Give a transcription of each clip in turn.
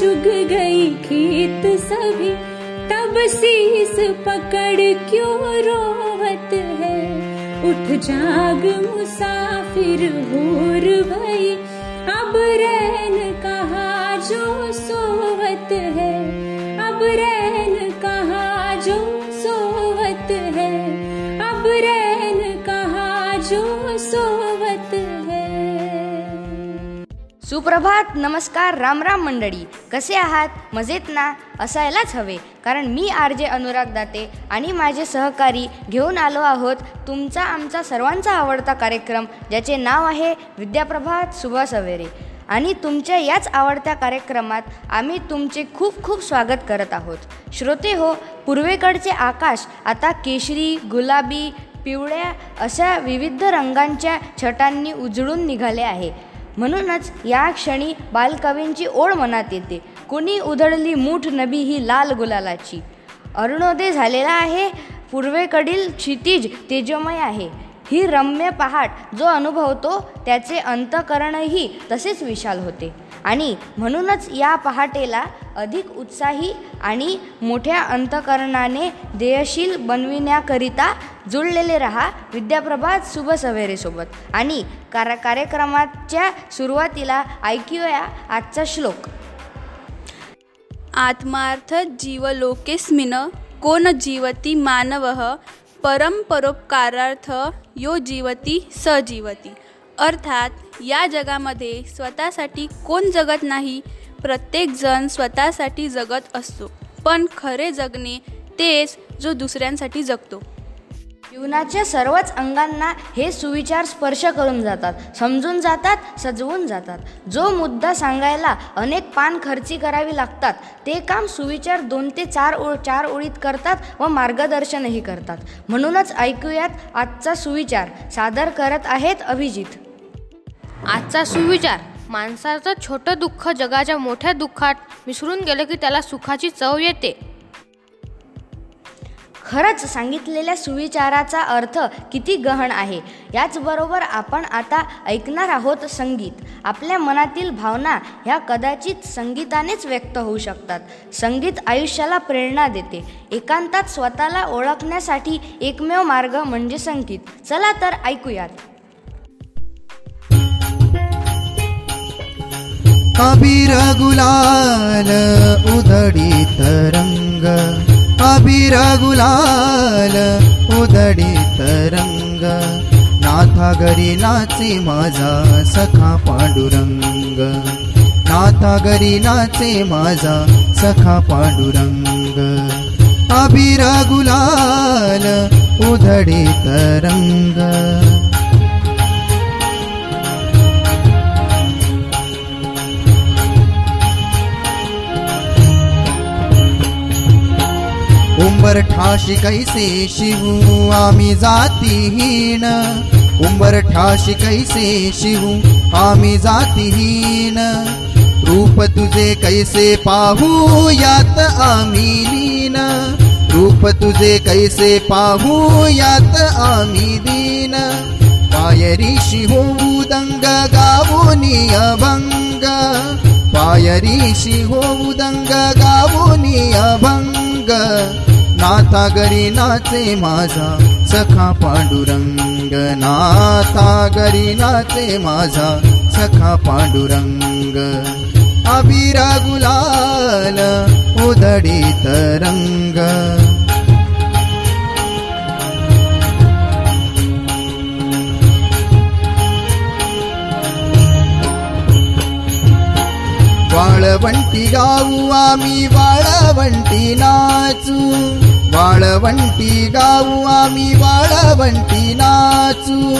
चुग गई खेत सभी, तब शीस पकड़ क्यों रोवत है? उठ जाग मुसाफिर भूर भई, अब रैन कहा जो सोवत है? अब रैन सुप्रभात नमस्कार रामराम मंडळी. कसे आहात? मजेत ना? असायलाच हवे. कारण मी आर जे अनुराग दाते आणि माझे सहकारी घेऊन आलो आहोत तुमचा आमचा सर्वांचा आवडता कार्यक्रम ज्याचे नाव आहे विद्याप्रभात सुबह सवेरे आणि तुमच्या याच आवडत्या कार्यक्रमात आम्ही तुमचे खूप खूप स्वागत करत आहोत. श्रोते हो पूर्वेकडचे आकाश आता केशरी गुलाबी पिवळ्या अशा विविध रंगांच्या छटांनी उजळून निघाले आहे. म्हणूनच या क्षणी बालकवींची ओढ मनात येते. कुणी उधळली मूठ नबी ही लाल गुलालाची. अरुणोदय झालेला आहे. पूर्वेकडील क्षितिज तेजोमय आहे. ही रम्य पहाट जो अनुभवतो त्याचे अंतकरणही तसेच विशाल होते. आणि म्हणूनच या पहाटेला अधिक उत्साही आणि मोठ्या अंतकरणाने देयशील बनविण्याकरिता जुळलेले रहा विद्याप्रभात शुभ सवेरेसोबत. आणि कार कार्यक्रमाच्या सुरुवातीला ऐकूया आजचा श्लोक. आत्मार्थ जीवलोकेस्मिन कोण जीवती मानवः परम परोपकारार्थ यो जीवती स जीवती। अर्थात या जगामध्ये स्वतःसाठी कोण जगत नाही प्रत्येकजण स्वतःसाठी जगत असतो. पण खरे जगणे तेच जो दुसऱ्यांसाठी जगतो. जीवनाच्या सर्वच अंगांना हे सुविचार स्पर्श करून जातात समजून जातात सजवून जातात. जो मुद्दा सांगायला अनेक पान खर्ची करावी लागतात ते काम सुविचार दोन ते चार ओळ चार ओळीत करतात व मार्गदर्शनही करतात. म्हणूनच ऐकूयात आजचा सुविचार. सादर करत आहेत अभिजित. आजचा सुविचार. माणसाचं छोटं दुःख जगाच्या मोठ्या दुःखात मिसळून गेलं की त्याला सुखाची चव येते. खरंच सांगितलेल्या सुविचाराचा अर्थ किती गहन आहे. याचबरोबर आपण आता ऐकणार आहोत संगीत. आपल्या मनातील भावना ह्या कदाचित संगीतानेच व्यक्त होऊ शकतात. संगीत आयुष्याला प्रेरणा देते. एकांतात स्वतःला ओळखण्यासाठी एकमेव मार्ग म्हणजे संगीत. चला तर ऐकूयात. अबीर गुलाल उधळीत रंग अबीर गुलाल उधळीत रंग नाथा घरी नाचे माझा सखा पांडुरंग। नाथा घरी नाचे माझा सखा पांडुरंग। अबीर गुलाल उधळीत रंग उंबरठाशी कैसे शिवू? आम्ही जातीहीन. उंबर ठाशी कैसे शिवू? आम्ही जातीहीन. रूप तुझे कैसे पाहू? यात आम्ही लीन. रूप तुझे कैसे पाहू? यात आम्ही दीन. पायरीशी होऊ दंग गावोनी अभंग पायरीशी होऊ दंग गावोनी अभंग नाथा घरी नाचे माझा सखा पांडुरंग नाथा घरी नाचे माझा सखा पांडुरंग। अबिरा गुलाल उधळीत रंग वाळवंटी गाऊ आम्ही वाळवंटी नाचू। वाळवंटी गाऊ आम्ही वाळवंटी नाचू.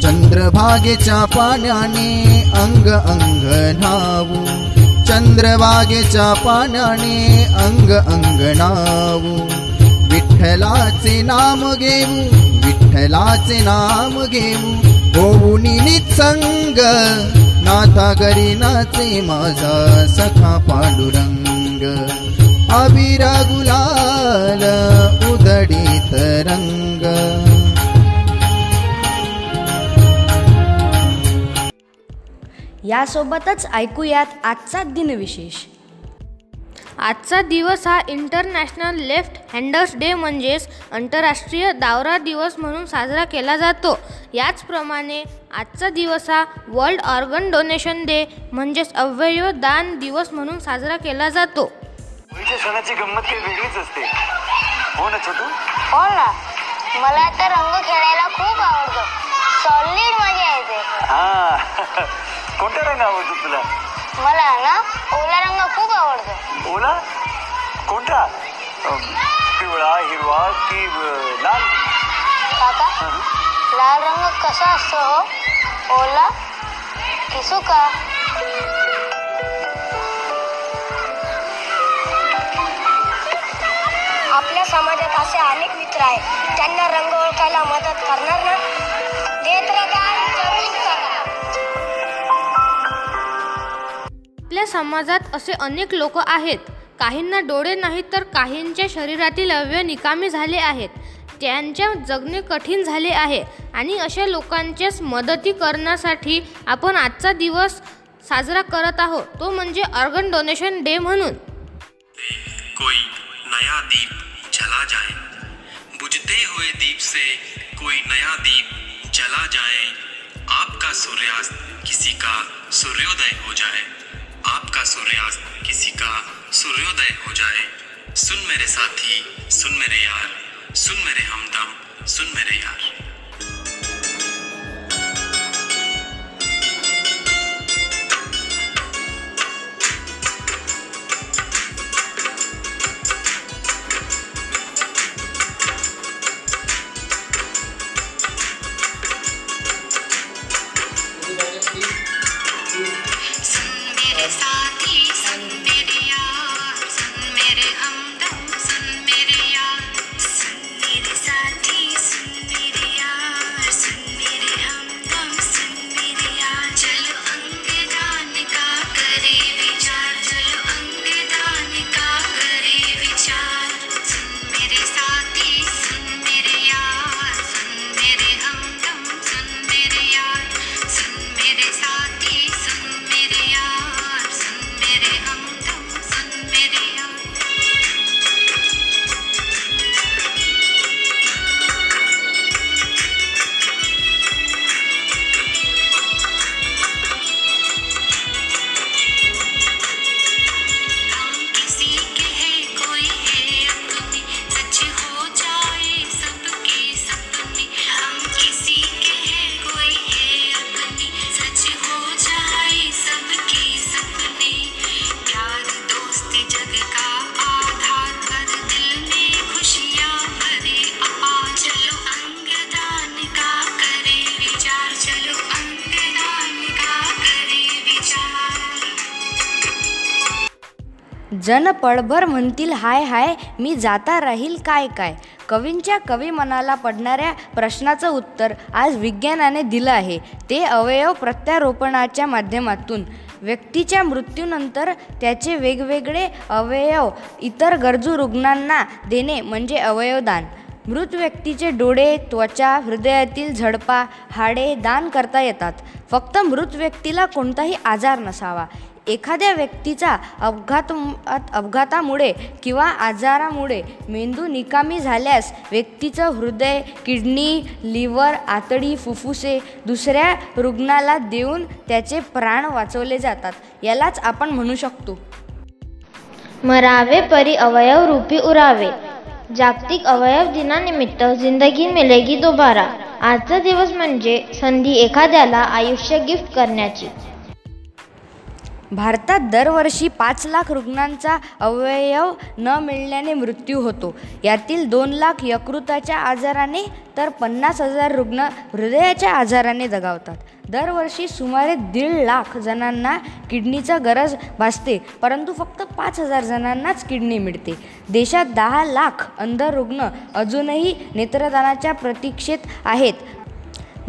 चंद्रभागेच्या पाण्याने अंग अंग न्हावू. चंद्रभागेच्या पाण्याने अंग अंग नावू विठ्ठलाचे नाम घेऊ विठ्ठलाचे नाम घेऊ. होऊन संग नाथा घरी नाचे माझा सखा पांडुरंग. अबीर गुलाल उदडीत रंग। यासोबतच ऐकूयात आजचा दिनविशेष आजचा दिवस हा इंटरनॅशनल लेफ्ट हँडर्स डे म्हणजेच आंतरराष्ट्रीय दावरा दिवस म्हणून साजरा केला जातो. याचप्रमाणे आजचा दिवस हा वर्ल्ड ऑर्गन डोनेशन डे म्हणजेच अवयव दान दिवस म्हणून साजरा केला जातो. होळीच्या सणाची गंमत काही वेगळीच असते. हो ना छोटू? हो ना. मला तर रंग खेळायला खूप आवडतो. सॉलिड मजा येते. हा. कोणता रंग आवडतो तुला? मला ना ओला रंग खूप आवडतो. ओला? कोणता? पिवळा हिरवा की अं, लाल? काका लाल रंग कसा असतो हो? ओला? की आपल्या समाजात असे अनेक मित्र आहेत. त्यांना रंग ओळखायला मदत करणार ना? आपल्या समाजात असे अनेक लोक आहेत. काहींना डोळे नाहीत तर काहींच्या शरीरातील अवयव निकामी झाले आहेत. त्यांच्या जगणे कठीण झाले आहे आणि अशा लोकांच्याच मदती करण्यासाठी आपण आजचा दिवस साजरा करत आहोत. तो म्हणजे ऑर्गन डोनेशन डे म्हणून. कोई नया दीप जला जाए। बुझते हुए दीप से कोई नया दीप जला जाए, आपका सूर्यास्त किसी का सूर्योदय हो जाए। आपका सूर्यास्त किसी का सूर्योदय हो जाए। सुन मेरे साथी, सुन मेरे यार, सुन मेरे हमदम, सुन मेरे यार। जन पळभर म्हणतील हाय हाय मी जाता राहील काय काय? कवींच्या कवी मनाला पडणाऱ्या प्रश्नाचं उत्तर आज विज्ञानाने दिलं आहे. ते अवयव प्रत्यारोपणाच्या माध्यमातून. व्यक्तीच्या मृत्यूनंतर त्याचे वेगवेगळे अवयव इतर गरजू रुग्णांना देणे म्हणजे अवयवदान. मृत व्यक्तीचे डोळे त्वचा हृदयातील झडपा हाडे दान करता येतात. फक्त मृत व्यक्तीला कोणताही आजार नसावा. एखाद्या व्यक्तीचा अपघात अपघातामुळे किंवा आजारामुळे मेंदू निकामी झाल्यास व्यक्तीचं हृदय किडनी लिव्हर आतडी फुफ्फुसे दुसऱ्या रुग्णाला देऊन त्याचे प्राण वाचवले जातात. यालाच आपण म्हणू शकतो. मरावे परी अवयव रूपी उरावे. जागतिक अवयव दिनानिमित्त जिंदगी मिलेगी दोबारा. आजचा दिवस म्हणजे संधी एखाद्याला आयुष्य गिफ्ट करण्याची. भारतात दरवर्षी पाच लाख रुग्णांचा अवयव न मिळण्याने मृत्यू होतो. यातील दोन लाख यकृताच्या आजाराने तर पन्नास हजार रुग्ण हृदयाच्या आजाराने दगावतात. दरवर्षी सुमारे दीड लाख जणांना किडनीचा गरज भासते परंतु फक्त पाच हजार जणांनाच किडनी मिळते. देशात दहा लाख अंध रुग्ण अजूनही नेत्रदानाच्या प्रतीक्षेत आहेत.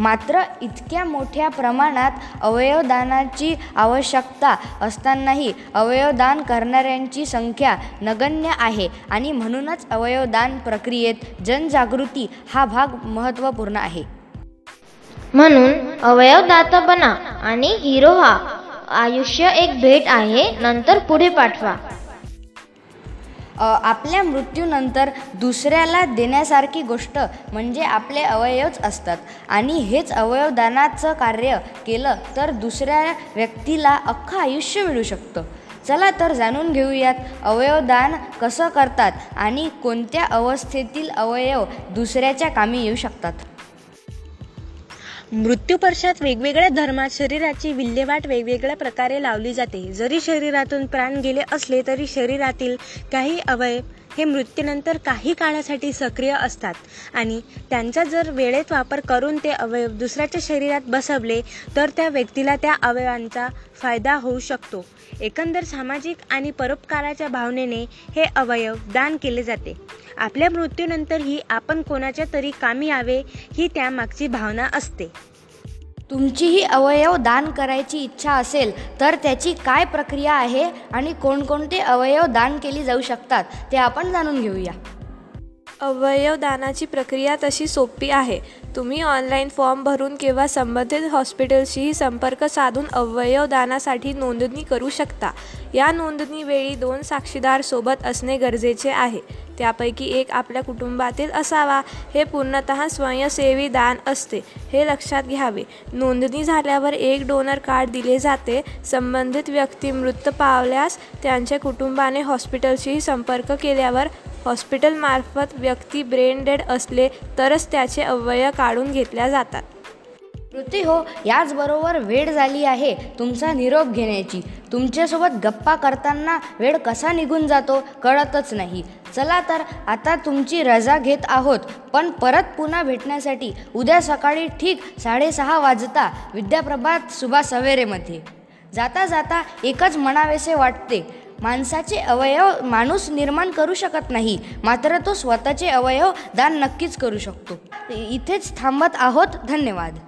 मात्र इतक्या मोठ्या प्रमाणात अवयवदानाची आवश्यकता असतानाही अवयवदान करणाऱ्यांची संख्या नगण्य आहे आणि म्हणूनच अवयवदान प्रक्रियेत जनजागृती हा भाग महत्त्वपूर्ण आहे. म्हणून अवयवदाता बना आणि हिरो हा आयुष्य एक भेट आहे नंतर पुढे पाठवा. आपल्या मृत्यूनंतर दुसऱ्याला देण्यासारखी गोष्ट म्हणजे आपले अवयवच असतात. आणि हेच अवयवदानाचं कार्य केलं तर दुसऱ्या व्यक्तीला अख्खं आयुष्य मिळू शकतं. चला तर जाणून घेऊयात अवयवदान कसं करतात आणि कोणत्या अवस्थेतील अवयव दुसऱ्याच्या कामी येऊ शकतात. मृत्यूपश्चात वेगवेगळ्या धर्मात शरीराची विल्हेवाट वेगवेगळ्या प्रकारे लावली जाते. जरी शरीरातून प्राण गेले असले तरी शरीरातील काही अवयव हे मृत्यूनंतर काही काळासाठी सक्रिय असतात. आणि त्यांचा जर वेळेत वापर करून ते अवयव दुसऱ्याच्या शरीरात बसवले तर त्या व्यक्तीला त्या अवयवांचा फायदा होऊ शकतो. एकंदर सामाजिक आणि परोपकाराच्या भावनेने हे अवयव दान केले जाते. आपल्या मृत्यूनंतरही आपण कोणाच्या तरी कामी यावे ही त्यामागची भावना असते. तुमचीही अवयव दान करायची इच्छा असेल तर त्याची काय प्रक्रिया आहे आणि कोणकोणते अवयव दान केली जाऊ शकतात ते आपण जाणून घेऊया. अवयव दानाची प्रक्रिया तशी सोपी आहे. तुम्ही ऑनलाईन फॉर्म भरून किंवा संबंधित हॉस्पिटलशीही संपर्क साधून अवयव दानासाठी नोंदणी करू शकता. या नोंदणीवेळी दोन साक्षीदार सोबत असणे गरजेचे आहे. त्यापैकी एक आपल्या कुटुंबातील असावा. हे पूर्णतः स्वयंसेवी दान असते. हे लक्षात घ्यावे. नोंदणी झाल्यावर एक डोनर कार्ड दिले जाते. संबंधित व्यक्ती मृत पावल्यास त्यांच्या कुटुंबाने हॉस्पिटलशीही संपर्क केल्यावर हॉस्पिटलमार्फत व्यक्ती ब्रेन डेड असले तरच त्याचे अवयव काढून घेतल्या जातात. कृती हो याचबरोबर वेळ झाली आहे तुमचा निरोप घेण्याची. तुमच्यासोबत गप्पा करताना वेळ कसा निघून जातो कळतच नाही. चला तर आता तुमची रजा घेत आहोत पण परत पुन्हा भेटण्यासाठी उद्या सकाळी ठीक साडेसहा वाजता विद्याप्रभात सुभा सवेरेमध्ये. जाता जाता एकच म्हणावेसे वाटते. माणसाचे अवयव माणूस निर्माण करू शकत नाही मात्र तो स्वतःचे अवयव दान नक्कीच करू शकतो. इथेच थांबत आहोत धन्यवाद.